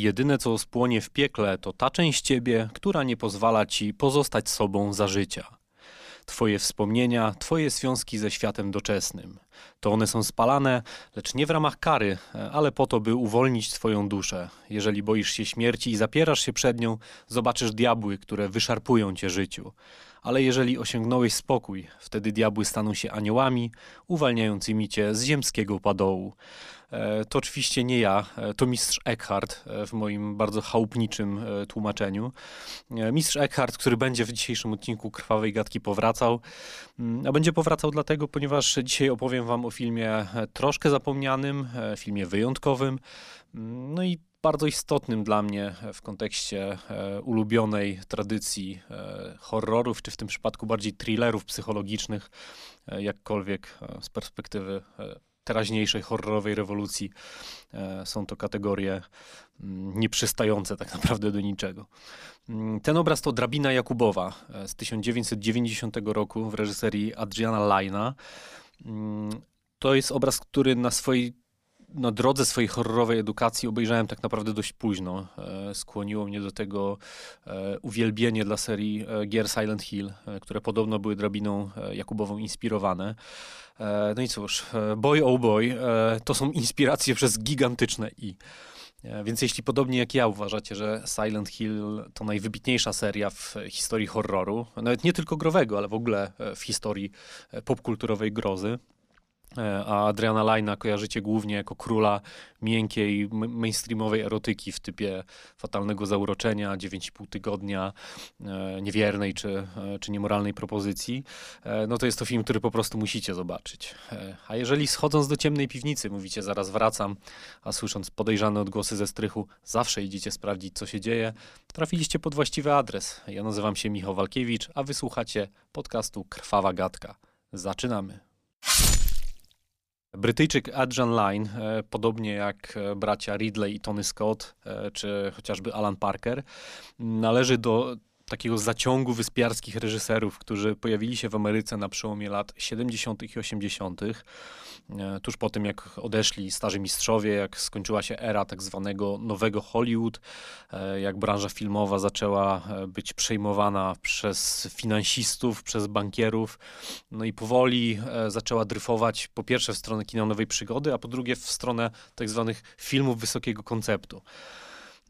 Jedyne co spłonie w piekle to ta część ciebie, która nie pozwala ci pozostać sobą za życia. Twoje wspomnienia, Twoje związki ze światem doczesnym. To one są spalane, lecz nie w ramach kary, ale po to, by uwolnić Twoją duszę. Jeżeli boisz się śmierci i zapierasz się przed nią, zobaczysz diabły, które wyszarpują Cię życiu. Ale jeżeli osiągnąłeś spokój, wtedy diabły staną się aniołami, uwalniającymi Cię z ziemskiego padołu. E, to oczywiście nie ja, e, to mistrz Eckhart e, w moim bardzo chałupniczym tłumaczeniu. Mistrz Eckhart, który będzie w dzisiejszym odcinku Krwawej Gadki powracał, mm, a będzie powracał dlatego, ponieważ dzisiaj opowiem wam o filmie troszkę zapomnianym, filmie wyjątkowym, mm, no i bardzo istotnym dla mnie w kontekście ulubionej tradycji horrorów, czy w tym przypadku bardziej thrillerów psychologicznych, jakkolwiek z perspektywy teraźniejszej horrorowej rewolucji e, są to kategorie mm, nieprzystające tak naprawdę do niczego. Mm, ten obraz to Drabina Jakubowa e, z 1990 roku w reżyserii Adriana Lajna. Mm, to jest obraz, który na swojej na drodze swojej horrorowej edukacji obejrzałem tak naprawdę dość późno. E, skłoniło mnie do tego uwielbienie dla serii gier Silent Hill, które podobno były drabiną Jakubową inspirowane. E, no i cóż, e, Boy Oh Boy e, to są inspiracje przez gigantyczne i. Więc jeśli podobnie jak ja uważacie, że Silent Hill to najwybitniejsza seria w historii horroru, nawet nie tylko growego, ale w ogóle w historii popkulturowej grozy, E, a Adriana Lajna kojarzycie głównie jako króla miękkiej, mainstreamowej erotyki w typie fatalnego zauroczenia, 9,5 tygodnia, e, niewiernej czy, e, czy niemoralnej propozycji, no to jest to film, który po prostu musicie zobaczyć. A jeżeli schodząc do ciemnej piwnicy mówicie zaraz wracam, a słysząc podejrzane odgłosy ze strychu zawsze idziecie sprawdzić co się dzieje, trafiliście pod właściwy adres. Ja nazywam się Michał Walkiewicz, a wysłuchacie podcastu Krwawa Gadka. Zaczynamy. Brytyjczyk Adrian Lyne, e, podobnie jak e, bracia Ridley i Tony Scott, e, czy chociażby Alan Parker, należy do takiego zaciągu wyspiarskich reżyserów, którzy pojawili się w Ameryce na przełomie lat 70. i 80., e, tuż po tym jak odeszli starzy mistrzowie, jak skończyła się era tak zwanego nowego Hollywood, e, jak branża filmowa zaczęła e, być przejmowana przez finansistów, przez bankierów, no i powoli zaczęła dryfować po pierwsze w stronę kina nowej przygody, a po drugie w stronę tak zwanych filmów wysokiego konceptu.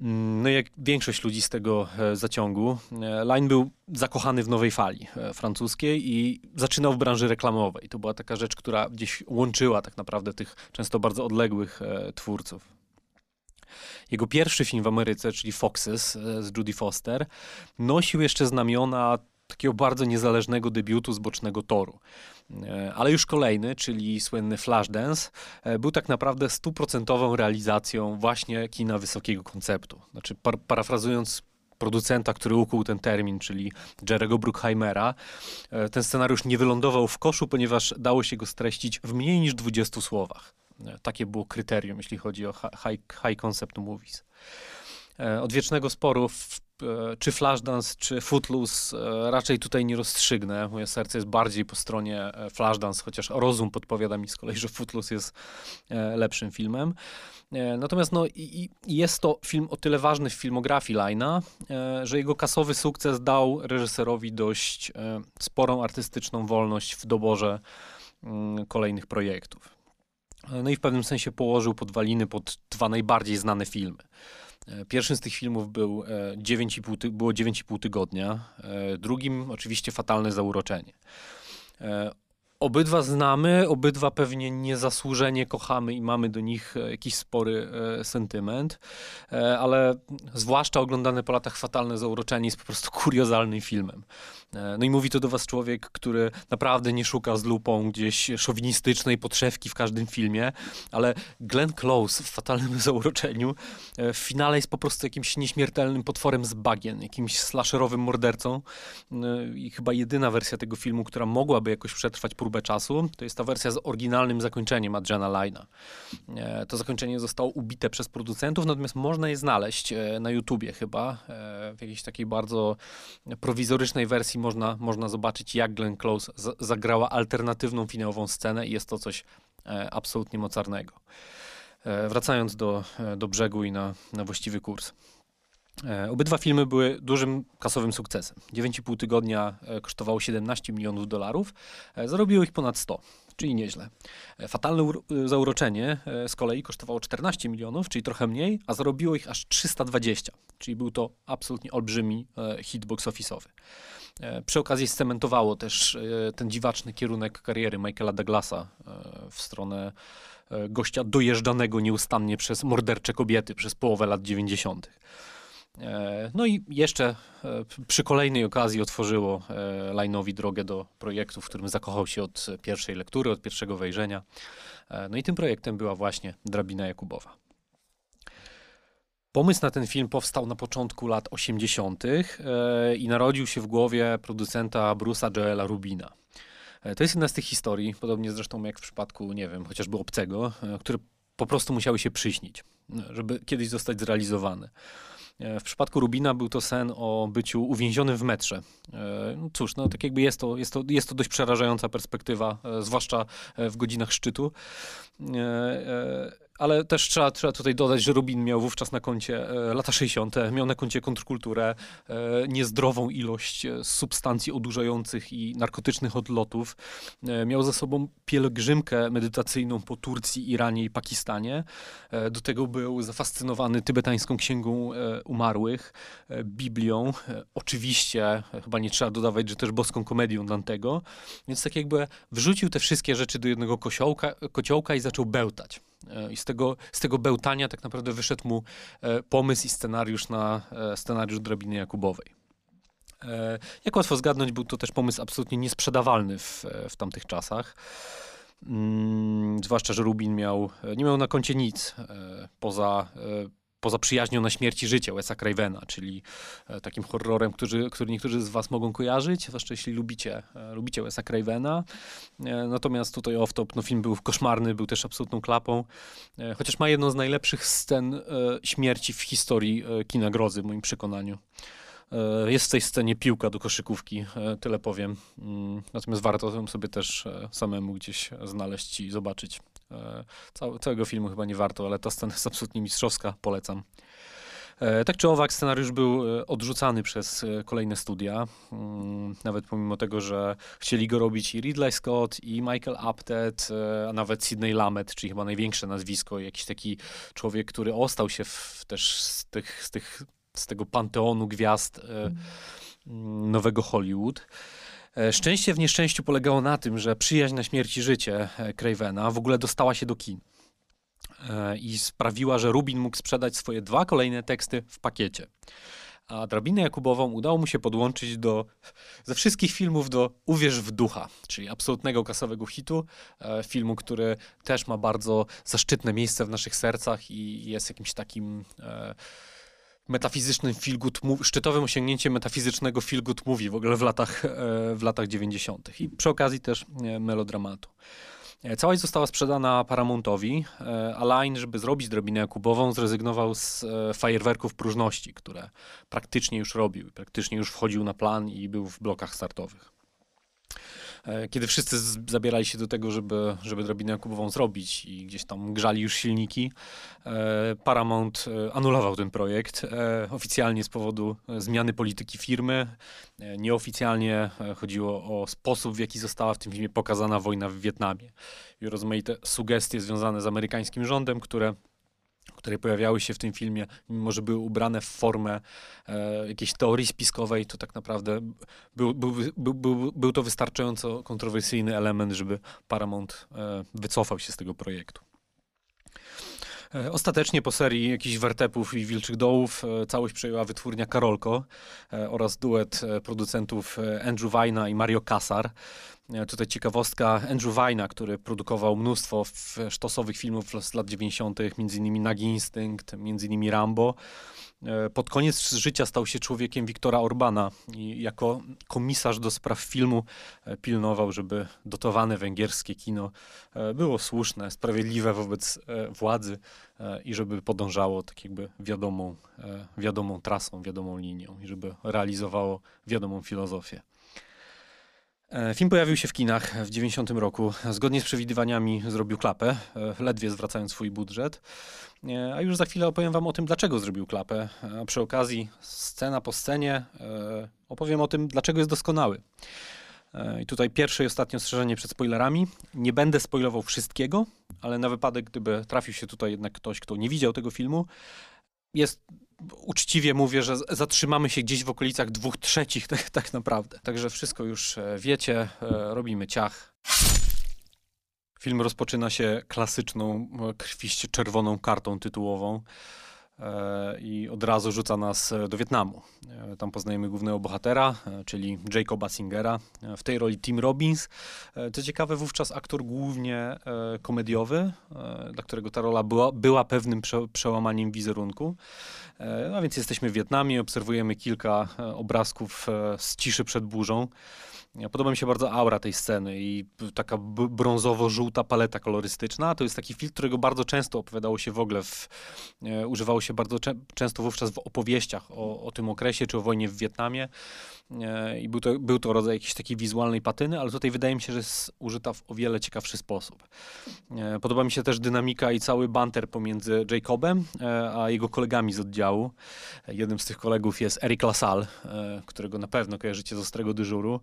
Mm, no jak większość ludzi z tego e, zaciągu, e, Line był zakochany w nowej fali e, francuskiej i zaczynał w branży reklamowej. To była taka rzecz, która gdzieś łączyła tak naprawdę tych często bardzo odległych twórców. Jego pierwszy film w Ameryce, czyli Foxes z Judy Foster, nosił jeszcze znamiona takiego bardzo niezależnego debiutu z bocznego toru. E, ale już kolejny, czyli słynny Flashdance, e, był tak naprawdę stuprocentową realizacją właśnie kina wysokiego konceptu. Znaczy, par parafrazując producenta, który ukuł ten termin, czyli Jerego Bruckheimera. E, ten scenariusz nie wylądował w koszu, ponieważ dało się go streścić w mniej niż 20 słowach. Takie było kryterium, jeśli chodzi o high, high concept movies. Od wiecznego sporu w czy Flashdance, czy Footloose e, raczej tutaj nie rozstrzygnę. Moje serce jest bardziej po stronie e, Flashdance, chociaż rozum podpowiada mi z kolei, że Footloose jest lepszym filmem. Natomiast no, i, i jest to film o tyle ważny w filmografii Lina, że jego kasowy sukces dał reżyserowi dość sporą artystyczną wolność w doborze mm, kolejnych projektów. No i w pewnym sensie położył podwaliny pod dwa najbardziej znane filmy. E, pierwszym z tych filmów był 9,5, e, było 9,5 tygodnia, e, drugim oczywiście Fatalne Zauroczenie. Obydwa znamy, obydwa pewnie niezasłużenie kochamy i mamy do nich jakiś spory sentyment, ale zwłaszcza oglądane po latach Fatalne Zauroczenie jest po prostu kuriozalnym filmem. E, no i mówi to do was człowiek, który naprawdę nie szuka z lupą gdzieś szowinistycznej podszewki w każdym filmie, ale Glenn Close w Fatalnym Zauroczeniu e, w finale jest po prostu jakimś nieśmiertelnym potworem z bagien, jakimś slasherowym mordercą e, i chyba jedyna wersja tego filmu, która mogłaby jakoś przetrwać próbę czasu, to jest ta wersja z oryginalnym zakończeniem Adriana Lina. To zakończenie zostało ubite przez producentów, natomiast można je znaleźć na YouTubie chyba, w jakiejś takiej bardzo prowizorycznej wersji można, można zobaczyć, jak Glenn Close zagrała alternatywną finałową scenę i jest to coś e, absolutnie mocarnego. Wracając do, do brzegu i na, na właściwy kurs. Obydwa filmy były dużym kasowym sukcesem. 9,5 tygodnia kosztowało 17 milionów dolarów, zarobiło ich ponad 100 czyli nieźle. E, fatalne e, zauroczenie e, z kolei kosztowało 14 milionów, czyli trochę mniej, a zarobiło ich aż 320, czyli był to absolutnie olbrzymi hit box office'owy. Przy okazji scementowało też ten dziwaczny kierunek kariery Michaela Douglasa w stronę gościa dojeżdżanego nieustannie przez mordercze kobiety przez połowę lat 90. E, no i jeszcze e, przy kolejnej okazji otworzyło e, Lajnowi drogę do projektu, w którym zakochał się od pierwszej lektury, od pierwszego wejrzenia. No i tym projektem była właśnie Drabina Jakubowa. Pomysł na ten film powstał na początku lat 80. i narodził się w głowie producenta Bruce'a Joela Rubina. To jest jedna z tych historii, podobnie zresztą jak w przypadku, nie wiem, chociażby Obcego, które po prostu musiały się przyśnić, żeby kiedyś zostać zrealizowane. E, w przypadku Rubina był to sen o byciu uwięzionym w metrze. E, no cóż, no tak jakby jest to, jest to, jest to dość przerażająca perspektywa, e, zwłaszcza w godzinach szczytu ale też trzeba, trzeba tutaj dodać, że Rubin miał wówczas na koncie e, lata 60., miał na koncie kontrkulturę, e, niezdrową ilość e, substancji odurzających i narkotycznych odlotów. E, miał za sobą pielgrzymkę medytacyjną po Turcji, Iranie i Pakistanie. E, do tego był zafascynowany tybetańską księgą e, umarłych, Biblią. oczywiście, chyba nie trzeba dodawać, że też boską komedią Dantego. Więc tak jakby wrzucił te wszystkie rzeczy do jednego kociołka, kociołka i zaczął bełtać. E, I z tego, z tego bełtania tak naprawdę wyszedł mu e, pomysł i scenariusz na e, scenariusz Drabiny Jakubowej. Jak łatwo zgadnąć, był to też pomysł absolutnie niesprzedawalny w, w tamtych czasach. Mm, zwłaszcza, że Rubin miał, nie miał na koncie nic poza poza przyjaźnią na śmierci życia Wes'a Cravena, czyli e, takim horrorem, który, który niektórzy z was mogą kojarzyć, zwłaszcza jeśli lubicie, e, lubicie Wes'a Cravena. E, natomiast tutaj off-top, no film był koszmarny, był też absolutną klapą, chociaż ma jedną z najlepszych scen śmierci w historii kina grozy, w moim przekonaniu. Jest w tej scenie piłka do koszykówki, tyle powiem. Mm, natomiast warto sobie też samemu gdzieś znaleźć i zobaczyć. E, całego filmu chyba nie warto, ale ta scena jest absolutnie mistrzowska, polecam. E, tak czy owak, scenariusz był e, odrzucany przez kolejne studia, mm, nawet pomimo tego, że chcieli go robić i Ridley Scott, i Michael Apted, a nawet Sidney Lamet, czyli chyba największe nazwisko, jakiś taki człowiek, który ostał się w, też z, tych, z, tych, z tego panteonu gwiazd mm. nowego Hollywood. E, szczęście w nieszczęściu polegało na tym, że przyjaźń na śmierć i życie e, Cravena w ogóle dostała się do kin e, i sprawiła, że Rubin mógł sprzedać swoje dwa kolejne teksty w pakiecie. A drabinę Jakubową udało mu się podłączyć do ze wszystkich filmów do Uwierz w ducha, czyli absolutnego kasowego hitu, filmu, który też ma bardzo zaszczytne miejsce w naszych sercach i jest jakimś takim metafizycznym good szczytowym osiągnięciem metafizycznego good movie w ogóle w latach, e, w latach 90. i przy okazji też e, melodramatu. E, całość została sprzedana Paramountowi, a Line, żeby zrobić drobinę Jakubową, zrezygnował z fajerwerków próżności, które praktycznie już robił, praktycznie już wchodził na plan i był w blokach startowych. E, kiedy wszyscy zabierali się do tego, żeby, żeby drabinę Jakubową zrobić i gdzieś tam grzali już silniki, e, Paramount e, anulował ten projekt oficjalnie z powodu zmiany polityki firmy. Nieoficjalnie chodziło o sposób, w jaki została w tym filmie pokazana wojna w Wietnamie i rozmaite sugestie związane z amerykańskim rządem, które które pojawiały się w tym filmie, mimo że były ubrane w formę e, jakiejś teorii spiskowej, to tak naprawdę był, był, był, był, to wystarczająco kontrowersyjny element, żeby Paramount e, wycofał się z tego projektu. E, ostatecznie po serii jakichś wertepów i wilczych dołów e, całość przejęła wytwórnia Karolko e, oraz duet producentów Andrew Wajna i Mario Casar. Tutaj ciekawostka Andrew Wajna, który produkował mnóstwo sztosowych filmów z lat 90., m.in. Nagi Instynkt, m.in. Rambo. E, pod koniec życia stał się człowiekiem Wiktora Orbana i jako komisarz do spraw filmu e, pilnował, żeby dotowane węgierskie kino e, było słuszne, sprawiedliwe wobec władzy i żeby podążało tak jakby wiadomą, wiadomą trasą, wiadomą linią i żeby realizowało wiadomą filozofię. E, film pojawił się w kinach w 90 roku. Zgodnie z przewidywaniami zrobił klapę, e, ledwie zwracając swój budżet. E, a już za chwilę opowiem wam o tym, dlaczego zrobił klapę. A przy okazji, scena po scenie, opowiem o tym, dlaczego jest doskonały. I tutaj pierwsze i ostatnie ostrzeżenie przed spoilerami. Nie będę spoilował wszystkiego, ale na wypadek, gdyby trafił się tutaj jednak ktoś, kto nie widział tego filmu, jest uczciwie mówię, że zatrzymamy się gdzieś w okolicach dwóch trzecich tak, tak naprawdę. Także wszystko już e, wiecie, e, robimy ciach. Film rozpoczyna się klasyczną, e, krwiście czerwoną kartą tytułową. E, i od razu rzuca nas e, do Wietnamu. E, tam poznajemy głównego bohatera, czyli Jacoba Singera. W tej roli Tim Robbins. Co ciekawe, wówczas aktor głównie komediowy, dla którego ta rola była, była pewnym prze, przełamaniem wizerunku. No więc jesteśmy w Wietnamie, obserwujemy kilka obrazków z ciszy przed burzą. Podoba mi się bardzo aura tej sceny i taka brązowo-żółta paleta kolorystyczna. To jest taki film, którego bardzo często opowiadało się w ogóle, w, e, używało się bardzo cze często wówczas w opowieściach o, o tym okresie czy o wojnie w Wietnamie. E, I był to, był to rodzaj jakiejś takiej wizualnej patyny, ale tutaj wydaje mi się, że jest użyta w o wiele ciekawszy sposób. E, podoba mi się też dynamika i cały banter pomiędzy Jacobem e, a jego kolegami z oddziału. Jednym z tych kolegów jest Eric LaSalle, e, którego na pewno kojarzycie z Ostrego Dyżuru.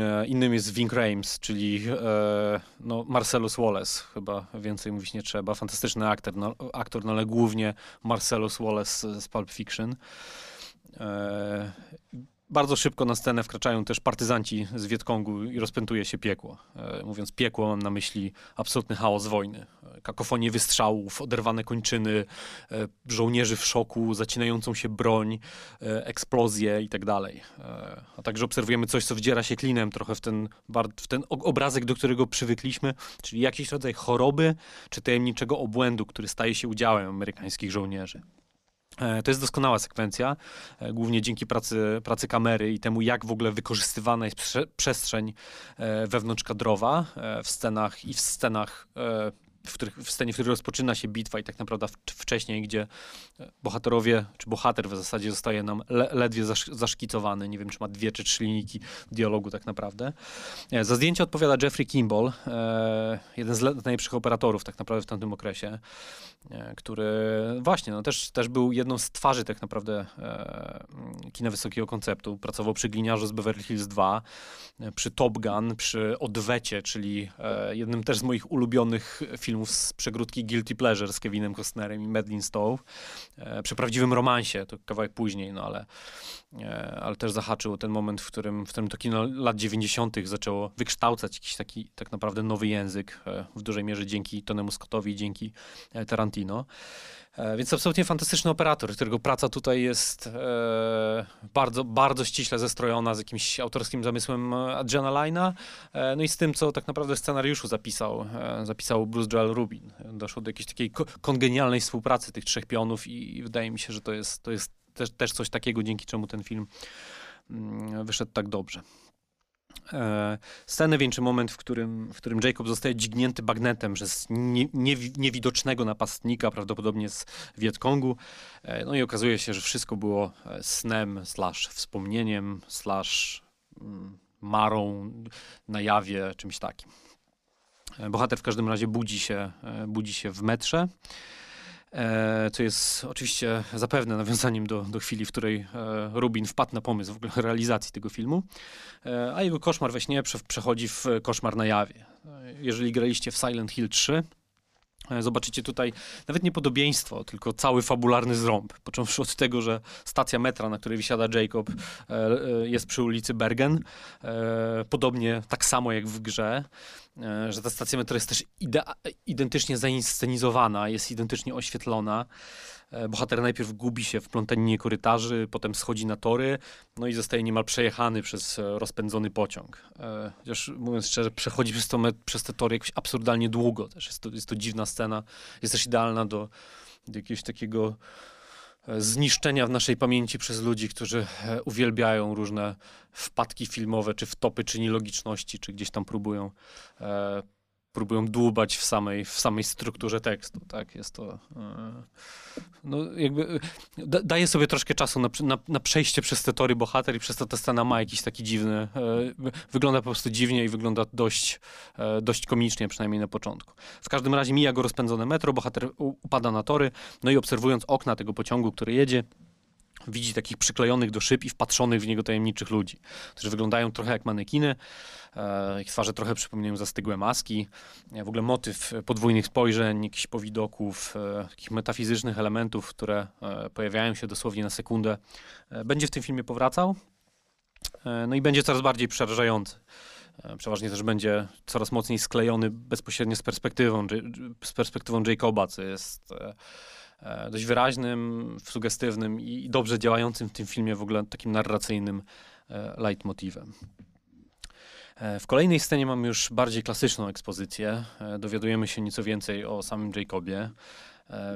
E, innym jest Vink Rames, czyli e, no, Marcellus Wallace, chyba więcej mówić nie trzeba. Fantastyczny aktor, no, aktor no, ale głównie Marcellus Wallace z Pulp Fiction. Bardzo szybko na scenę wkraczają też partyzanci z Wietkongu i rozpętuje się piekło. E, mówiąc piekło, mam na myśli absolutny chaos wojny. E, kakofonię wystrzałów, oderwane kończyny, e, żołnierzy w szoku, zacinającą się broń, eksplozje i tak. A także obserwujemy coś, co wdziera się klinem trochę w ten, w ten obrazek, do którego przywykliśmy, czyli jakiś rodzaj choroby czy tajemniczego obłędu, który staje się udziałem amerykańskich żołnierzy. E, to jest doskonała sekwencja, e, głównie dzięki pracy, pracy kamery i temu, jak w ogóle wykorzystywana jest prze, przestrzeń e, wewnątrzkadrowa w scenach i w scenach w, których, w scenie, w której rozpoczyna się bitwa i tak naprawdę wcześniej, gdzie e, bohaterowie, czy bohater w zasadzie zostaje nam le, ledwie zasz, zaszkicowany, nie wiem, czy ma dwie czy trzy linijki dialogu tak naprawdę. E, za zdjęcie odpowiada Jeffrey Kimball, e, jeden z najlepszych operatorów tak naprawdę w tamtym okresie, który właśnie, no też, też był jedną z twarzy tak naprawdę kina wysokiego konceptu. Pracował przy Gliniarzu z Beverly Hills 2, e, przy Top Gun, przy Odwecie, czyli jednym też z moich ulubionych filmów z przegródki Guilty Pleasure z Kevinem Costnerem i Madeline Stowe. E, przy prawdziwym romansie, to kawałek później, no ale, e, ale też zahaczył ten moment, w którym, w którym to kino lat 90. zaczęło wykształcać jakiś taki tak naprawdę nowy język, e, w dużej mierze dzięki Tonemu Scottowi, dzięki Tarantino. E, więc absolutnie fantastyczny operator, którego praca tutaj jest e, bardzo, bardzo ściśle zestrojona z jakimś autorskim zamysłem Adriana Line'a, e, no i z tym, co tak naprawdę w scenariuszu zapisał, zapisał Bruce Joel Rubin. Doszło do jakiejś takiej kongenialnej współpracy tych trzech pionów i, i wydaje mi się, że to jest, to jest też, też coś takiego, dzięki czemu ten film mm, wyszedł tak dobrze. E, scenę wieńczy moment, w którym, w którym Jacob zostaje dźgnięty bagnetem przez nie, nie, niewidocznego napastnika, prawdopodobnie z Wietkongu. E, no i okazuje się, że wszystko było e, snem, slash wspomnieniem, slash mm, marą na jawie, czymś takim. Bohater w każdym razie budzi się, budzi się w metrze. E, co jest oczywiście zapewne nawiązaniem do, do chwili, w której e, Rubin wpadł na pomysł w ogóle realizacji tego filmu, e, a jego koszmar we śnie przechodzi w koszmar na jawie. Jeżeli graliście w Silent Hill 3, Zobaczycie tutaj nawet nie podobieństwo, tylko cały fabularny zrąb. Począwszy od tego, że stacja metra, na której wysiada Jacob, jest przy ulicy Bergen. Podobnie tak samo jak w grze. E, że ta stacja metro jest też identycznie zainscenizowana, jest identycznie oświetlona. E, bohater najpierw gubi się w plątaninie korytarzy, potem schodzi na tory, no i zostaje niemal przejechany przez e, rozpędzony pociąg. Chociaż mówiąc szczerze, przechodzi przez, to, przez te tory jakoś absurdalnie długo też. Jest to, jest to dziwna scena. Jest też idealna do, do jakiegoś takiego zniszczenia w naszej pamięci przez ludzi, którzy e, uwielbiają różne wpadki filmowe, czy wtopy, czy nielogiczności, czy gdzieś tam próbują e, próbują dłubać w samej, w samej strukturze tekstu, tak, jest to, e, no jakby, da, daje sobie troszkę czasu na, na, na, przejście przez te tory bohater i przez to ta scena ma jakiś taki dziwny, e, wygląda po prostu dziwnie i wygląda dość, e, dość komicznie, przynajmniej na początku. W każdym razie mija go rozpędzone metro, bohater upada na tory, no i obserwując okna tego pociągu, który jedzie, widzi takich przyklejonych do szyb i wpatrzonych w niego tajemniczych ludzi, którzy wyglądają trochę jak manekiny. E, ich twarze trochę przypominają zastygłe maski. E, w ogóle motyw podwójnych spojrzeń, jakichś powidoków, e, takich metafizycznych elementów, które pojawiają się dosłownie na sekundę, będzie w tym filmie powracał. No i będzie coraz bardziej przerażający. Przeważnie też będzie coraz mocniej sklejony bezpośrednio z perspektywą, z perspektywą Jacoba, co jest E, dość wyraźnym, sugestywnym i dobrze działającym w tym filmie w ogóle takim narracyjnym e, leitmotivem. E, w kolejnej scenie mamy już bardziej klasyczną ekspozycję. Dowiadujemy się nieco więcej o samym Jacobie.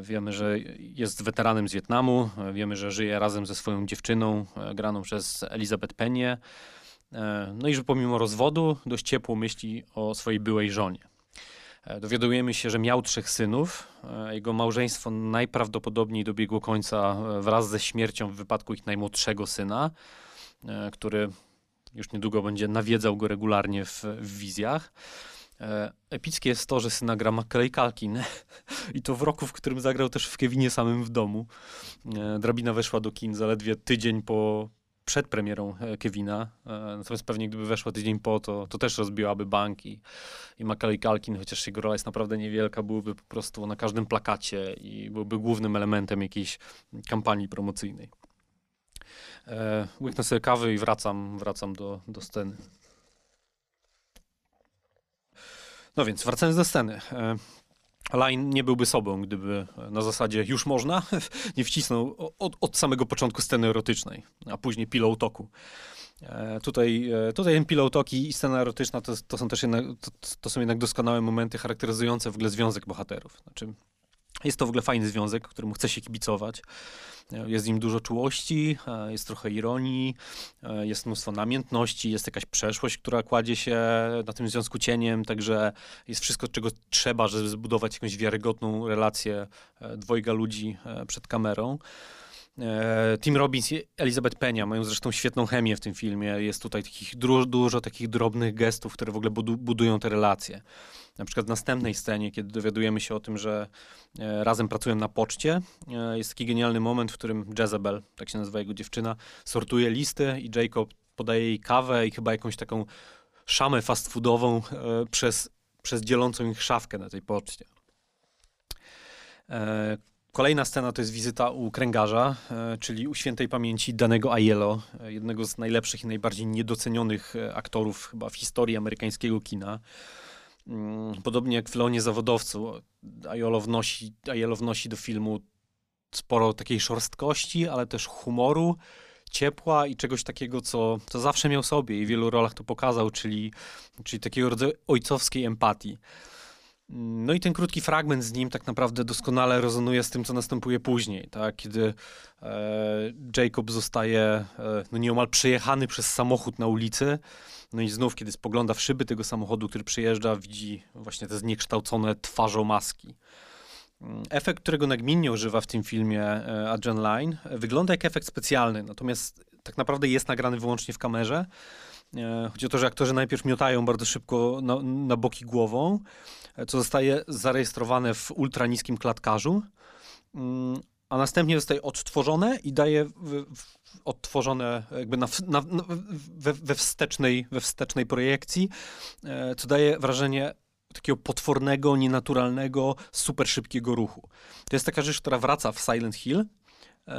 Wiemy, że jest weteranem z Wietnamu, wiemy, że żyje razem ze swoją dziewczyną, graną przez Elizabeth Penie. No i że pomimo rozwodu dość ciepło myśli o swojej byłej żonie. E, dowiadujemy się, że miał trzech synów. E, jego małżeństwo najprawdopodobniej dobiegło końca e, wraz ze śmiercią w wypadku ich najmłodszego syna, który już niedługo będzie nawiedzał go regularnie w, w wizjach. Epickie jest to, że syna gra Macaulay Culkin i to w roku, w którym zagrał też w Kevinie samym w domu. Drabina weszła do kin zaledwie tydzień po, przed premierą e, Kevina, e, natomiast pewnie gdyby weszła tydzień po, to, to też rozbiłaby bank i, Macaulay Culkin, chociaż jego rola jest naprawdę niewielka, byłby po prostu na każdym plakacie i byłby głównym elementem jakiejś kampanii promocyjnej. E, łyknę sobie kawy i wracam, wracam do, do sceny. No więc, wracając do sceny. Line nie byłby sobą, gdyby na zasadzie już można, nie wcisnął od, od samego początku sceny erotycznej, a później pillow toku. E, tutaj, e, tutaj ten pillow talk i scena erotyczna to, to są też jednak, to, to, są jednak doskonałe momenty charakteryzujące w ogóle związek bohaterów. Znaczy, jest to w ogóle fajny związek, któremu chce się kibicować. Jest w nim dużo czułości, e, jest trochę ironii, e, jest mnóstwo namiętności, jest jakaś przeszłość, która kładzie się na tym związku cieniem, także jest wszystko, czego trzeba, żeby zbudować jakąś wiarygodną relację e, dwojga ludzi przed kamerą. Tim Robbins i Elizabeth Penia mają zresztą świetną chemię w tym filmie. Jest tutaj takich dużo, dużo takich drobnych gestów, które w ogóle budują te relacje. Na przykład w następnej scenie, kiedy dowiadujemy się o tym, że e, razem pracują na poczcie, e, jest taki genialny moment, w którym Jezebel, tak się nazywa jego dziewczyna, sortuje listy i Jacob podaje jej kawę i chyba jakąś taką szamę fast foodową e, przez, przez dzielącą ich szafkę na tej poczcie. Kolejna scena to jest wizyta u kręgarza, czyli u świętej pamięci danego Aiello, jednego z najlepszych i najbardziej niedocenionych aktorów chyba w historii amerykańskiego kina. Mm, podobnie jak w Leonie Zawodowcu, Aiello wnosi, Aiello wnosi do filmu sporo takiej szorstkości, ale też humoru, ciepła i czegoś takiego, co, co zawsze miał sobie i w wielu rolach to pokazał, czyli, czyli takiego rodzaju ojcowskiej empatii. No i ten krótki fragment z nim tak naprawdę doskonale rezonuje z tym, co następuje później, tak? kiedy e, Jacob zostaje e, no nieomal przejechany przez samochód na ulicy, no i znów, kiedy spogląda w szyby tego samochodu, który przyjeżdża, widzi właśnie te zniekształcone twarzomaski. Mm, efekt, którego nagminnie używa w tym filmie e, Adrian Line, wygląda jak efekt specjalny, natomiast tak naprawdę jest nagrany wyłącznie w kamerze. E, chodzi o to, że aktorzy najpierw miotają bardzo szybko na, na boki głową, co zostaje zarejestrowane w ultra niskim klatkarzu, mm, a następnie zostaje odtworzone i daje odtworzone jakby na, na, we, we, wstecznej, we wstecznej projekcji, e, co daje wrażenie takiego potwornego, nienaturalnego, super szybkiego ruchu. To jest taka rzecz, która wraca w Silent Hill,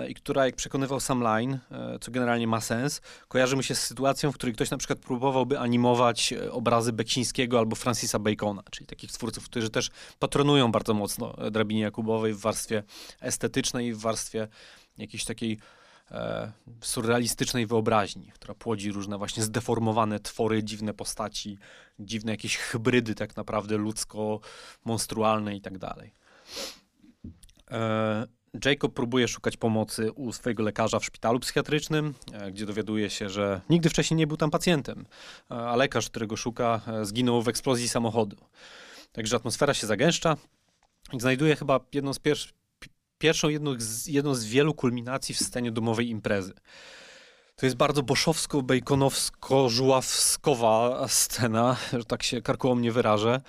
i która, jak przekonywał sam Line, e, co generalnie ma sens, kojarzy mi się z sytuacją, w której ktoś na przykład próbowałby animować obrazy Beksińskiego albo Francisa Bacona, czyli takich twórców, którzy też patronują bardzo mocno drabinie Jakubowej w warstwie estetycznej, w warstwie jakiejś takiej e, surrealistycznej wyobraźni, która płodzi różne właśnie zdeformowane twory, dziwne postaci, dziwne jakieś hybrydy tak naprawdę ludzko-monstrualne i tak dalej. E, Jacob próbuje szukać pomocy u swojego lekarza w szpitalu psychiatrycznym, e, gdzie dowiaduje się, że nigdy wcześniej nie był tam pacjentem, e, a lekarz, którego szuka, e, zginął w eksplozji samochodu. Także atmosfera się zagęszcza i znajduje chyba jedną z pierwszych pierwszą, jedną z, jedną z wielu kulminacji w scenie domowej imprezy. To jest bardzo boszowsko-bejkonowsko-żuławskowa scena, że tak się karkołomnie wyrażę.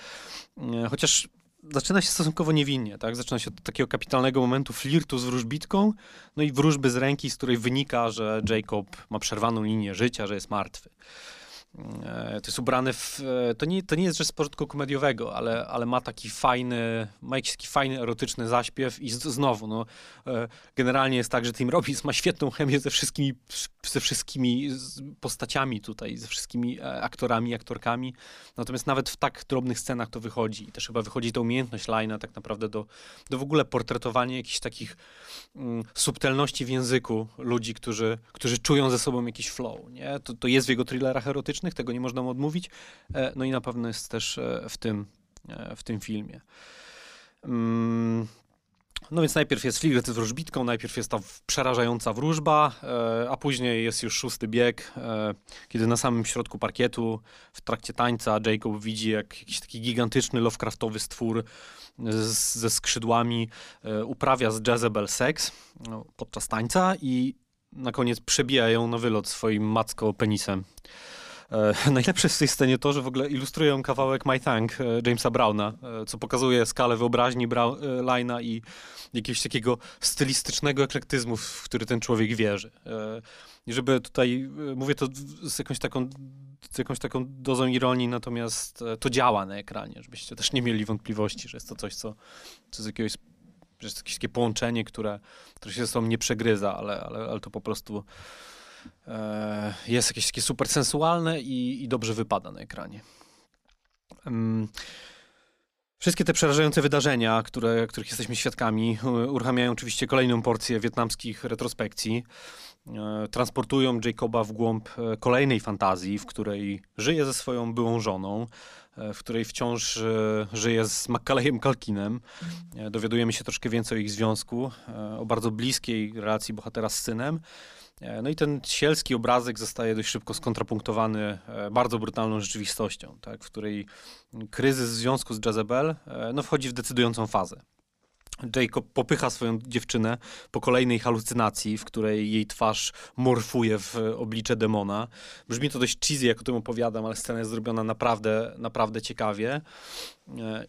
Chociaż zaczyna się stosunkowo niewinnie, tak? Zaczyna się od takiego kapitalnego momentu flirtu z wróżbitką, no i wróżby z ręki, z której wynika, że Jacob ma przerwaną linię życia, że jest martwy. E, to jest ubrane w. E, to nie, to nie jest rzecz z porządku komediowego, ale, ale ma taki fajny, ma jakiś taki fajny, erotyczny zaśpiew i z, znowu, no, e, generalnie jest tak, że Tim Robbins ma świetną chemię ze wszystkimi, ze wszystkimi postaciami tutaj, ze wszystkimi aktorami, aktorkami. Natomiast nawet w tak drobnych scenach to wychodzi. I też chyba wychodzi ta umiejętność Lina tak naprawdę do, do w ogóle portretowania jakichś takich mm, subtelności w języku ludzi, którzy, którzy czują ze sobą jakiś flow. Nie? To, to jest w jego thrillerach erotycznych tego nie można mu odmówić. E, no i na pewno jest też e, w tym, e, w tym filmie. Mm, no więc najpierw jest flirt z wróżbitką, najpierw jest ta przerażająca wróżba, a później jest już szósty bieg, kiedy na samym środku parkietu, w trakcie tańca, Jacob widzi jak jakiś taki gigantyczny Lovecraftowy stwór ze skrzydłami uprawia z Jezebel seks no, podczas tańca i na koniec przebija ją na wylot swoim macko penisem. E, najlepsze w tej scenie to, że w ogóle ilustrują kawałek My Thank e, Jamesa Browna, e, co pokazuje skalę wyobraźni Brown, Lina i jakiegoś takiego stylistycznego eklektyzmu, w który ten człowiek wierzy. I żeby tutaj, mówię to z jakąś taką, z jakąś taką dozą ironii, natomiast to działa na ekranie, żebyście też nie mieli wątpliwości, że jest to coś, co, co z jakiegoś że jest jakieś takie połączenie, które, które się ze sobą nie przegryza, ale, ale, ale to po prostu jest jakieś takie super sensualne i, i dobrze wypada na ekranie. Wszystkie te przerażające wydarzenia, które, których jesteśmy świadkami, uruchamiają oczywiście kolejną porcję wietnamskich retrospekcji. E, transportują Jacoba w głąb e, kolejnej fantazji, w której żyje ze swoją byłą żoną, w której wciąż żyje z Macaleyem Kalkinem. Dowiadujemy się troszkę więcej o ich związku, o bardzo bliskiej relacji bohatera z synem. E, no i ten sielski obrazek zostaje dość szybko skontrapunktowany e, bardzo brutalną rzeczywistością, tak, w której kryzys w związku z Jezebel e, no, wchodzi w decydującą fazę. Jacob popycha swoją dziewczynę po kolejnej halucynacji, w której jej twarz morfuje w oblicze demona. Brzmi to dość cheesy, jak o tym opowiadam, ale scena jest zrobiona naprawdę, naprawdę ciekawie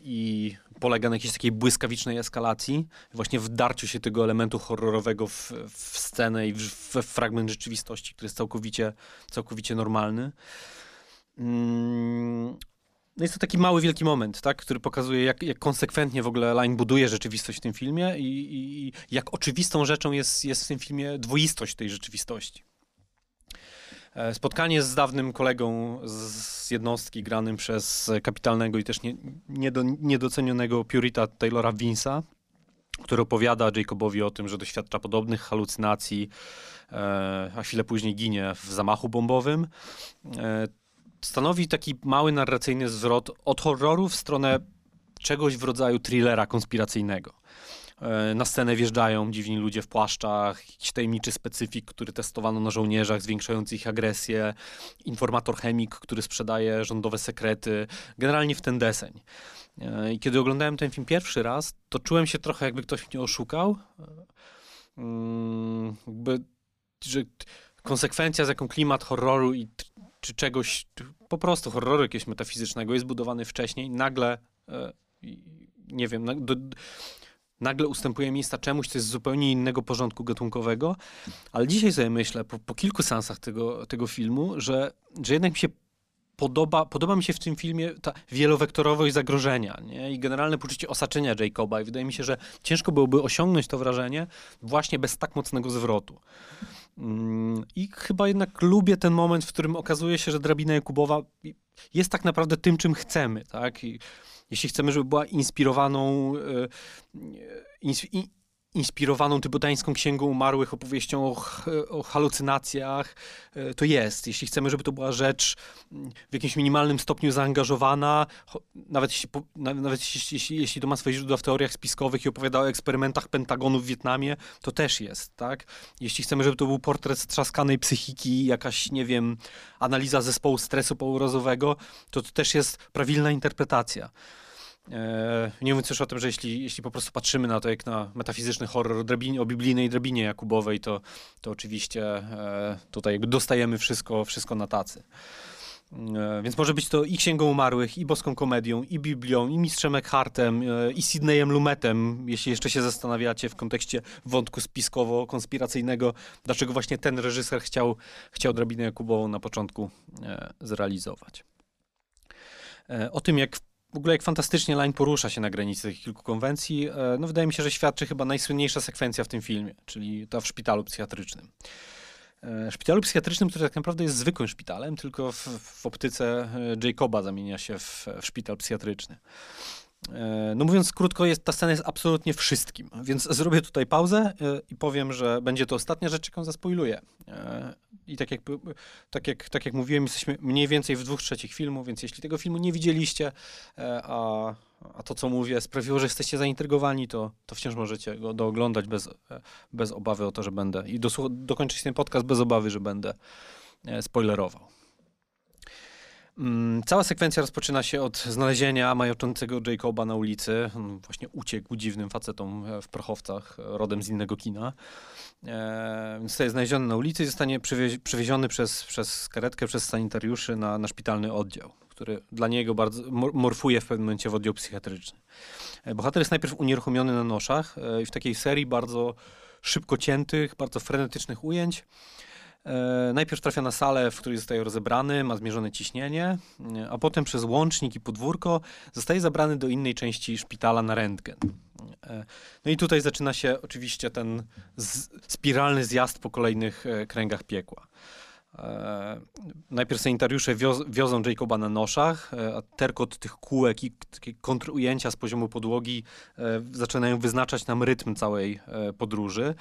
i polega na jakiejś takiej błyskawicznej eskalacji, właśnie w darciu się tego elementu horrorowego w, w scenę i w, w fragment rzeczywistości, który jest całkowicie, całkowicie normalny. Mm, no jest to taki mały, wielki moment, tak, który pokazuje, jak, jak konsekwentnie w ogóle Line buduje rzeczywistość w tym filmie i, i, jak oczywistą rzeczą jest, jest w tym filmie dwoistość tej rzeczywistości. E, spotkanie z dawnym kolegą z jednostki granym przez kapitalnego i też nie, niedo, niedocenionego Purita Taylora Vince'a, który opowiada Jacobowi o tym, że doświadcza podobnych halucynacji, e, a chwilę później ginie w zamachu bombowym. E, stanowi taki mały narracyjny zwrot od horroru w stronę czegoś w rodzaju thrillera konspiracyjnego. E, na scenę wjeżdżają dziwni ludzie w płaszczach, jakiś tajemniczy specyfik, który testowano na żołnierzach, zwiększający ich agresję, informator chemik, który sprzedaje rządowe sekrety, generalnie w ten deseń. E, I kiedy oglądałem ten film pierwszy raz, to czułem się trochę jakby ktoś mnie oszukał. E, mm, jakby, że konsekwencja, z jaką klimat horroru i czy czegoś, po prostu horroru jakiegoś metafizycznego jest budowany wcześniej, nagle, nie wiem, do, nagle ustępuje miejsca czemuś, co jest zupełnie innego porządku gatunkowego, ale dzisiaj sobie myślę, po, po kilku sensach tego, tego filmu, że, że jednak mi się podoba, podoba mi się w tym filmie ta wielowektorowość zagrożenia nie? i generalne poczucie osaczenia Jacoba. I wydaje mi się, że ciężko byłoby osiągnąć to wrażenie właśnie bez tak mocnego zwrotu. Mm, I chyba jednak lubię ten moment, w którym okazuje się, że drabina Jakubowa jest tak naprawdę tym, czym chcemy. Tak? I jeśli chcemy, żeby była inspirowaną, e, inspirowaną tybetańską księgą umarłych, opowieścią o, o, halucynacjach, e, to jest. Jeśli chcemy, żeby to była rzecz mm, w jakimś minimalnym stopniu zaangażowana, nawet jeśli, nawet jeśli, jeśli to ma swoje źródła w teoriach spiskowych i opowiada o eksperymentach Pentagonu w Wietnamie, to też jest, tak? Jeśli chcemy, żeby to był portret strzaskanej psychiki, jakaś, nie wiem, analiza zespołu stresu pourazowego, to to też jest prawilna interpretacja. E, nie mówiąc już o tym, że jeśli, jeśli po prostu patrzymy na to jak na metafizyczny horror o biblijnej drabinie Jakubowej, to, to oczywiście e, tutaj jakby dostajemy wszystko, wszystko na tacy. E, więc może być to i Księgą Umarłych, i Boską Komedią, i Biblią, i Mistrzem Eckhartem, i Sidneyem Lumetem, jeśli jeszcze się zastanawiacie w kontekście wątku spiskowo-konspiracyjnego, dlaczego właśnie ten reżyser chciał, chciał Drabinę Jakubową na początku zrealizować. O tym, jak w ogóle jak fantastycznie Line porusza się na granicy tych kilku konwencji, no wydaje mi się, że świadczy chyba najsłynniejsza sekwencja w tym filmie, czyli ta w szpitalu psychiatrycznym. E, szpitalu psychiatrycznym, który tak naprawdę jest zwykłym szpitalem, tylko w, w optyce e, Jacoba zamienia się w, w szpital psychiatryczny. E, no mówiąc krótko, jest, ta scena jest absolutnie wszystkim, więc zrobię tutaj pauzę i powiem, że będzie to ostatnia rzecz, jaką zaspoiluję. I tak jak, tak, jak, tak jak mówiłem, jesteśmy mniej więcej w dwóch trzecich filmu, więc jeśli tego filmu nie widzieliście, a a to, co mówię, sprawiło, że jesteście zaintrygowani, to, to wciąż możecie go dooglądać bez, bez obawy o to, że będę i dokończyć ten podcast bez obawy, że będę e, spoilerował. Mm, cała sekwencja rozpoczyna się od znalezienia majoczącego Jacoba na ulicy. On właśnie uciekł dziwnym facetom e, w prochowcach, rodem z innego kina. E, zostaje znaleziony na ulicy i zostanie przewieziony przez, przez karetkę, przez sanitariuszy na, na szpitalny oddział który dla niego bardzo morfuje w pewnym momencie w oddział psychiatryczny. E, bohater jest najpierw unieruchomiony na noszach e, i w takiej serii bardzo szybko ciętych, bardzo frenetycznych ujęć. E, najpierw trafia na salę, w której zostaje rozebrany, ma zmierzone ciśnienie, a potem przez łącznik i podwórko zostaje zabrany do innej części szpitala na rentgen. No i tutaj zaczyna się oczywiście ten spiralny zjazd po kolejnych kręgach piekła. E, najpierw sanitariusze wioz, wiozą Jacoba na noszach, e, a terkot tych kółek i kontrujęcia z poziomu podłogi e, zaczynają wyznaczać nam rytm całej podróży.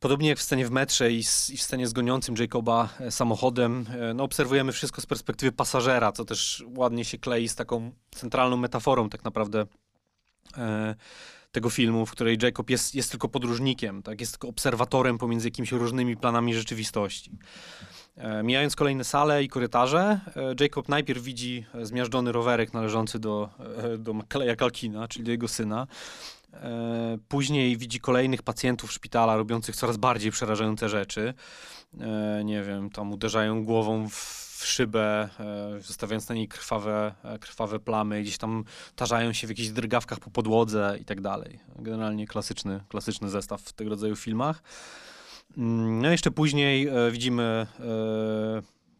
Podobnie jak w scenie w metrze i, w scenie z goniącym Jacoba samochodem, no obserwujemy wszystko z perspektywy pasażera, co też ładnie się klei z taką centralną metaforą tak naprawdę tego filmu, w której Jacob jest, jest tylko podróżnikiem, tak? jest tylko obserwatorem pomiędzy jakimiś różnymi planami rzeczywistości. E, mijając kolejne sale i korytarze, e, Jacob najpierw widzi zmiażdżony rowerek należący do, e, do Kleja Kalkina, czyli do jego syna. E, później widzi kolejnych pacjentów szpitala robiących coraz bardziej przerażające rzeczy. E, nie wiem, tam uderzają głową w szybę, e, zostawiając na niej krwawe, krwawe plamy, gdzieś tam tarzają się w jakichś drgawkach po podłodze i tak dalej. Generalnie klasyczny, klasyczny zestaw w tego rodzaju filmach. Mm, no jeszcze później widzimy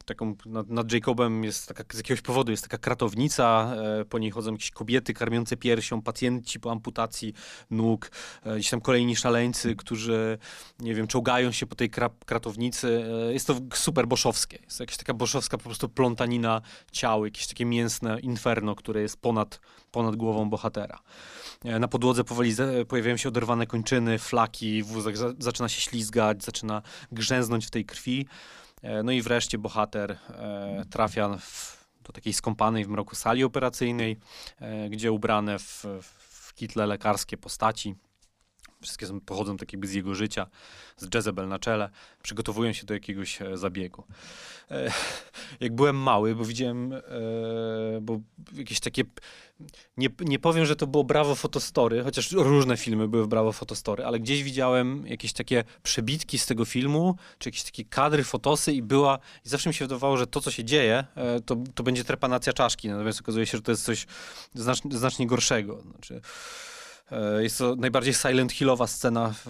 taką, nad, nad Jacobem jest taka, z jakiegoś powodu jest taka kratownica, e, po niej chodzą jakieś kobiety karmiące piersią, pacjenci po amputacji nóg, e, gdzieś tam kolejni szaleńcy, którzy, nie wiem, czołgają się po tej kra, kratownicy. E, jest to super boszowskie. Jest jakaś taka boszowska po prostu plątanina ciał, jakieś takie mięsne inferno, które jest ponad, ponad głową bohatera. Na podłodze powoli pojawiają się oderwane kończyny, flaki, wózek za, zaczyna się ślizgać, zaczyna grzęznąć w tej krwi. E, no i wreszcie bohater e, trafia w, do takiej skąpanej w mroku sali operacyjnej, e, gdzie ubrane w, w kitle lekarskie postaci, wszystkie są, pochodzą tak jakby z jego życia, z Jezebel na czele, przygotowują się do jakiegoś zabiegu. Jak byłem mały, bo widziałem, bo jakieś takie nie, nie powiem, że to było Brawo Fotostory, chociaż różne filmy były w Brawo Fotostory, ale gdzieś widziałem jakieś takie przebitki z tego filmu, czy jakieś takie kadry, fotosy i była, i zawsze mi się wydawało, że to, co się dzieje, e, to, to będzie trepanacja czaszki, natomiast okazuje się, że to jest coś znacznie, znacznie gorszego. Znaczy, e, jest to najbardziej Silent Hillowa scena w,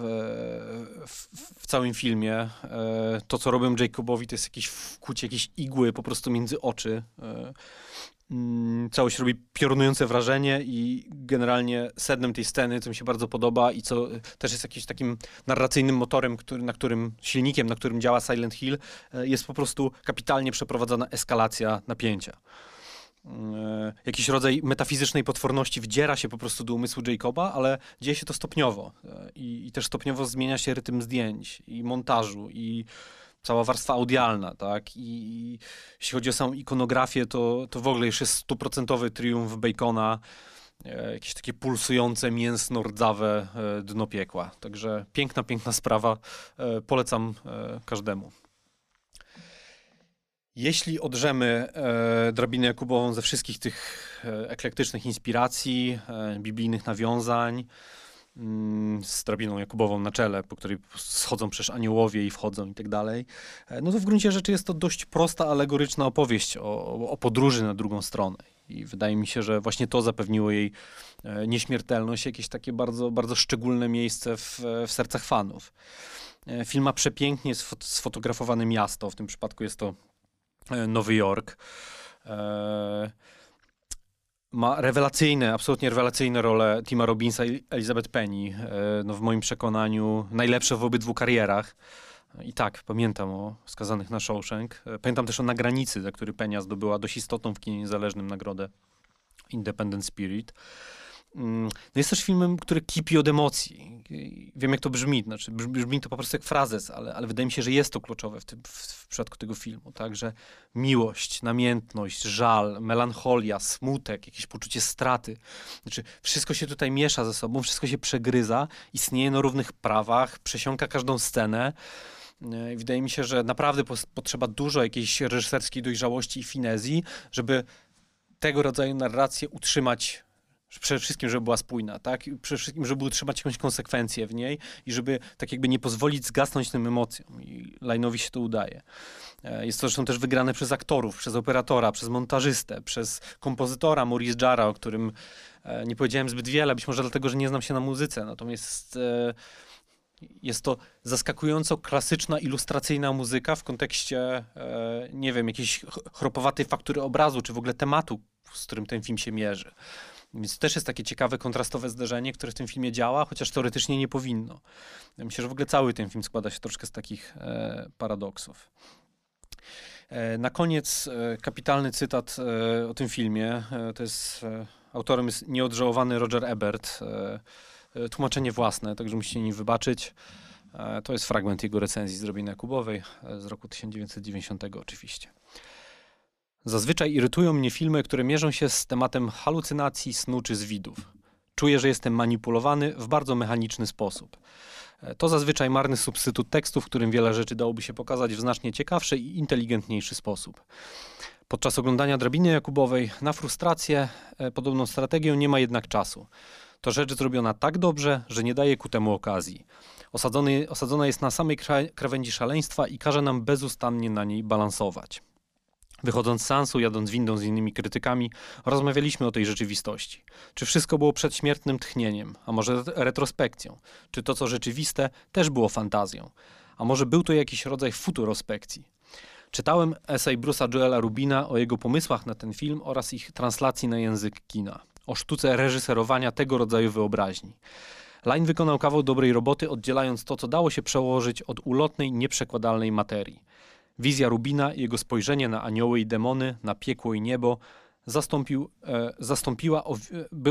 w, w, całym filmie. E, to, co robią Jacobowi, to jest jakieś wkucie, jakieś igły po prostu między oczy. Mm, całość robi piorunujące wrażenie i generalnie sednem tej sceny, co mi się bardzo podoba i co też jest jakimś takim narracyjnym motorem, który, na którym, silnikiem, na którym działa Silent Hill, e, jest po prostu kapitalnie przeprowadzona eskalacja napięcia. E, jakiś rodzaj metafizycznej potworności wdziera się po prostu do umysłu Jacoba, ale dzieje się to stopniowo e, i, i też stopniowo zmienia się rytm zdjęć i montażu i cała warstwa audialna, tak? I, jeśli chodzi o samą ikonografię, to, to w ogóle już jest stuprocentowy triumf Bacona, e, jakieś takie pulsujące, mięsno-rdzawe dno piekła. Także piękna, piękna sprawa. Polecam każdemu. Jeśli odrzemy e, drabinę Jakubową ze wszystkich tych e, eklektycznych inspiracji, e, biblijnych nawiązań, mm, z drabiną Jakubową na czele, po której schodzą przecież aniołowie i wchodzą i tak dalej, e, no to w gruncie rzeczy jest to dość prosta, alegoryczna opowieść o, o podróży na drugą stronę. I wydaje mi się, że właśnie to zapewniło jej e, nieśmiertelność, jakieś takie bardzo, bardzo szczególne miejsce w, w sercach fanów. Film ma przepięknie sfotografowane miasto, w tym przypadku jest to Nowy Jork. E, ma rewelacyjne, absolutnie rewelacyjne role Tima Robinsa i Elizabeth Penny. E, no w moim przekonaniu najlepsze w obydwu karierach. I tak, pamiętam o skazanych na Shawshank. Pamiętam też o Na granicy, za który Penia zdobyła dość istotną w kinie niezależnym nagrodę Independent Spirit. Mm, no jest też filmem, który kipi od emocji. Wiem, jak to brzmi. Znaczy, brzmi to po prostu jak frazes, ale, ale wydaje mi się, że jest to kluczowe w, tym, w, w przypadku tego filmu. Także miłość, namiętność, żal, melancholia, smutek, jakieś poczucie straty. Znaczy, wszystko się tutaj miesza ze sobą, wszystko się przegryza, istnieje na równych prawach, przesiąka każdą scenę. E, wydaje mi się, że naprawdę potrzeba dużo jakiejś reżyserskiej dojrzałości i finezji, żeby tego rodzaju narrację utrzymać Przede wszystkim, żeby była spójna, tak? I przede wszystkim, żeby utrzymać jakąś konsekwencję w niej i żeby tak jakby nie pozwolić zgasnąć tym emocjom. I Lajnowi się to udaje. E, jest to zresztą też wygrane przez aktorów, przez operatora, przez montażystę, przez kompozytora Maurice Jara, o którym e, nie powiedziałem zbyt wiele, być może dlatego, że nie znam się na muzyce. Natomiast e, jest to zaskakująco klasyczna, ilustracyjna muzyka w kontekście, nie wiem, jakiejś chropowatej faktury obrazu, czy w ogóle tematu, z którym ten film się mierzy. Więc to też jest takie ciekawe, kontrastowe zderzenie, które w tym filmie działa, chociaż teoretycznie nie powinno. Ja myślę, że w ogóle cały ten film składa się troszkę z takich e, paradoksów. E, na koniec e, kapitalny cytat e, o tym filmie. E, to jest, e, autorem jest nieodżałowany Roger Ebert. tłumaczenie własne, także musicie nim wybaczyć. to jest fragment jego recenzji zrobionej Kubowej z roku 1990 oczywiście. Zazwyczaj irytują mnie filmy, które mierzą się z tematem halucynacji, snu czy zwidów. Czuję, że jestem manipulowany w bardzo mechaniczny sposób. E, to zazwyczaj marny substytut tekstu, w którym wiele rzeczy dałoby się pokazać w znacznie ciekawszy i inteligentniejszy sposób. Podczas oglądania drabiny Jakubowej na frustrację e, podobną strategią nie ma jednak czasu. To rzecz zrobiona tak dobrze, że nie daje ku temu okazji. Osadzony, osadzona jest na samej krawędzi szaleństwa i każe nam bezustannie na niej balansować. Wychodząc z sansu, jadąc windą z innymi krytykami, rozmawialiśmy o tej rzeczywistości. Czy wszystko było przedśmiertnym tchnieniem, a może retrospekcją? Czy to, co rzeczywiste, też było fantazją? A może był to jakiś rodzaj futurospekcji? Czytałem esej Bruce'a Joela Rubina o jego pomysłach na ten film oraz ich translacji na język kina, o sztuce reżyserowania tego rodzaju wyobraźni. Line wykonał kawał dobrej roboty, oddzielając to, co dało się przełożyć od ulotnej, nieprzekładalnej materii. Wizja Rubina i jego spojrzenie na anioły i demony, na piekło i niebo zastąpił, e, zastąpiła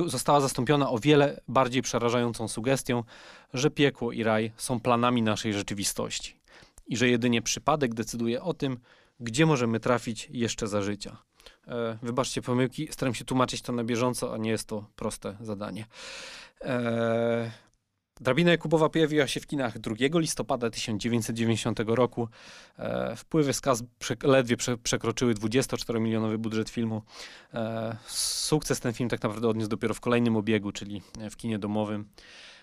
została zastąpiona o wiele bardziej przerażającą sugestią, że piekło i raj są planami naszej rzeczywistości i że jedynie przypadek decyduje o tym, gdzie możemy trafić jeszcze za życia. E, wybaczcie pomyłki, staram się tłumaczyć to na bieżąco, a nie jest to proste zadanie. E, Drabina Jakubowa pojawiła się w kinach 2 listopada 1990 roku. E, wpływy z kas ledwie prze przekroczyły 24-milionowy budżet filmu. E, sukces ten film tak naprawdę odniósł dopiero w kolejnym obiegu, czyli w kinie domowym.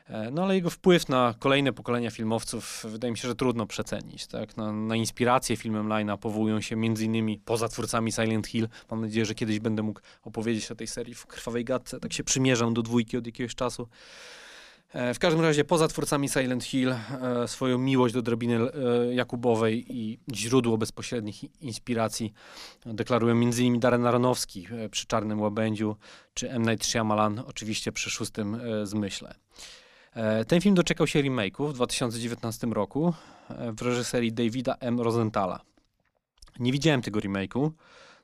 E, no ale jego wpływ na kolejne pokolenia filmowców wydaje mi się, że trudno przecenić. Tak? Na, na inspirację filmem Line'a powołują się innymi poza twórcami Silent Hill. Mam nadzieję, że kiedyś będę mógł opowiedzieć o tej serii w krwawej gadce. Tak się przymierzam do dwójki od jakiegoś czasu. E, w każdym razie poza twórcami Silent Hill e, swoją miłość do drabiny e, Jakubowej i źródło bezpośrednich inspiracji deklarują m.in. Darren Aronofsky przy Czarnym Łabędziu czy M. Night Shyamalan oczywiście przy Szóstym Zmyśle. Ten film doczekał się remake'u w 2019 roku w reżyserii Davida M. Rosenthala. Nie widziałem tego remake'u.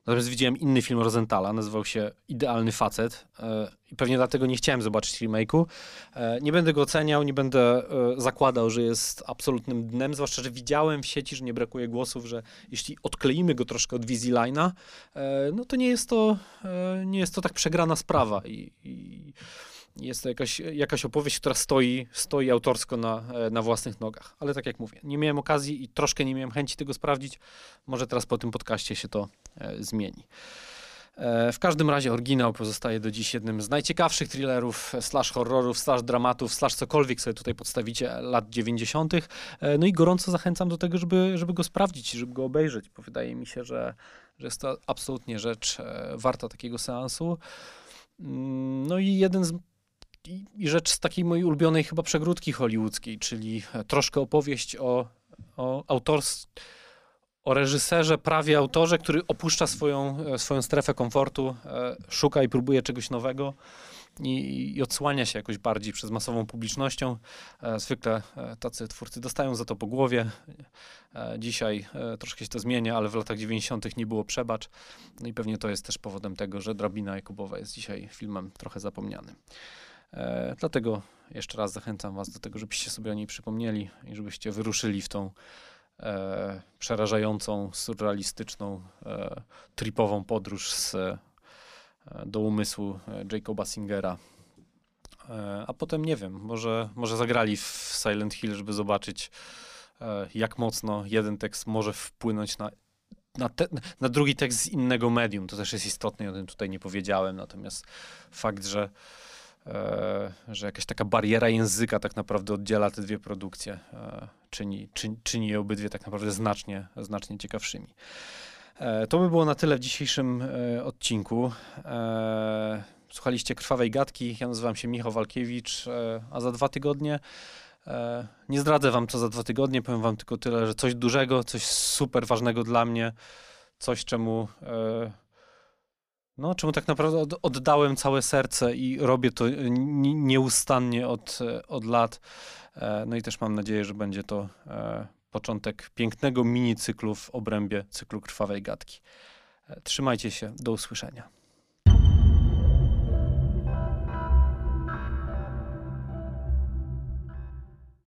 Natomiast widziałem inny film Rosenthala, nazywał się Idealny Facet e, i pewnie dlatego nie chciałem zobaczyć remake'u. E, nie będę go oceniał, nie będę e, zakładał, że jest absolutnym dnem, zwłaszcza, że widziałem w sieci, że nie brakuje głosów, że jeśli odkleimy go troszkę od wizji Line'a, no to nie jest to, nie jest to tak przegrana sprawa i, i Jest to jakaś, jakaś opowieść, która stoi, stoi autorsko na, e, na własnych nogach. Ale tak jak mówię, nie miałem okazji i troszkę nie miałem chęci tego sprawdzić. Może teraz po tym podcaście się to e, zmieni. E, w każdym razie oryginał pozostaje do dziś jednym z najciekawszych thrillerów, slash horrorów, slash dramatów, slash cokolwiek sobie tutaj podstawicie lat 90. E, no i gorąco zachęcam do tego, żeby, żeby go sprawdzić, żeby go obejrzeć, bo wydaje mi się, że, że jest to absolutnie rzecz e, warta takiego seansu. Mm, no i jeden z i, i rzecz z takiej mojej ulubionej chyba przegródki hollywoodzkiej, czyli troszkę opowieść o, o autorstwie o reżyserze, prawie autorze, który opuszcza swoją, e, swoją strefę komfortu, e, szuka i próbuje czegoś nowego i, i odsłania się jakoś bardziej przez masową publicznością. E, zwykle tacy twórcy dostają za to po głowie. Dzisiaj troszkę się to zmienia, ale w latach 90. nie było przebacz. No i pewnie to jest też powodem tego, że Drabina Jakubowa jest dzisiaj filmem trochę zapomnianym. Dlatego jeszcze raz zachęcam Was do tego, żebyście sobie o niej przypomnieli i żebyście wyruszyli w tą e, przerażającą, surrealistyczną, e, tripową podróż z, e, do umysłu e, Jacoba Singera. E, a potem nie wiem, może, może zagrali w Silent Hill, żeby zobaczyć, e, jak mocno jeden tekst może wpłynąć na na, te, na, drugi tekst z innego medium. To też jest istotne, o tym tutaj nie powiedziałem. Natomiast fakt, że E, że jakaś taka bariera języka tak naprawdę oddziela te dwie produkcje, e, czyni, czyni, czyni je obydwie tak naprawdę znacznie, znacznie ciekawszymi. E, to by było na tyle w dzisiejszym odcinku. Słuchaliście Krwawej Gadki, ja nazywam się Michał Walkiewicz, a za dwa tygodnie nie zdradzę wam co za dwa tygodnie, powiem wam tylko tyle, że coś dużego, coś super ważnego dla mnie, coś czemu no, czemu tak naprawdę oddałem całe serce i robię to e, nieustannie od, e, od lat. E, no i też mam nadzieję, że będzie to początek pięknego mini cyklu w obrębie cyklu Krwawej Gadki. Trzymajcie się, do usłyszenia.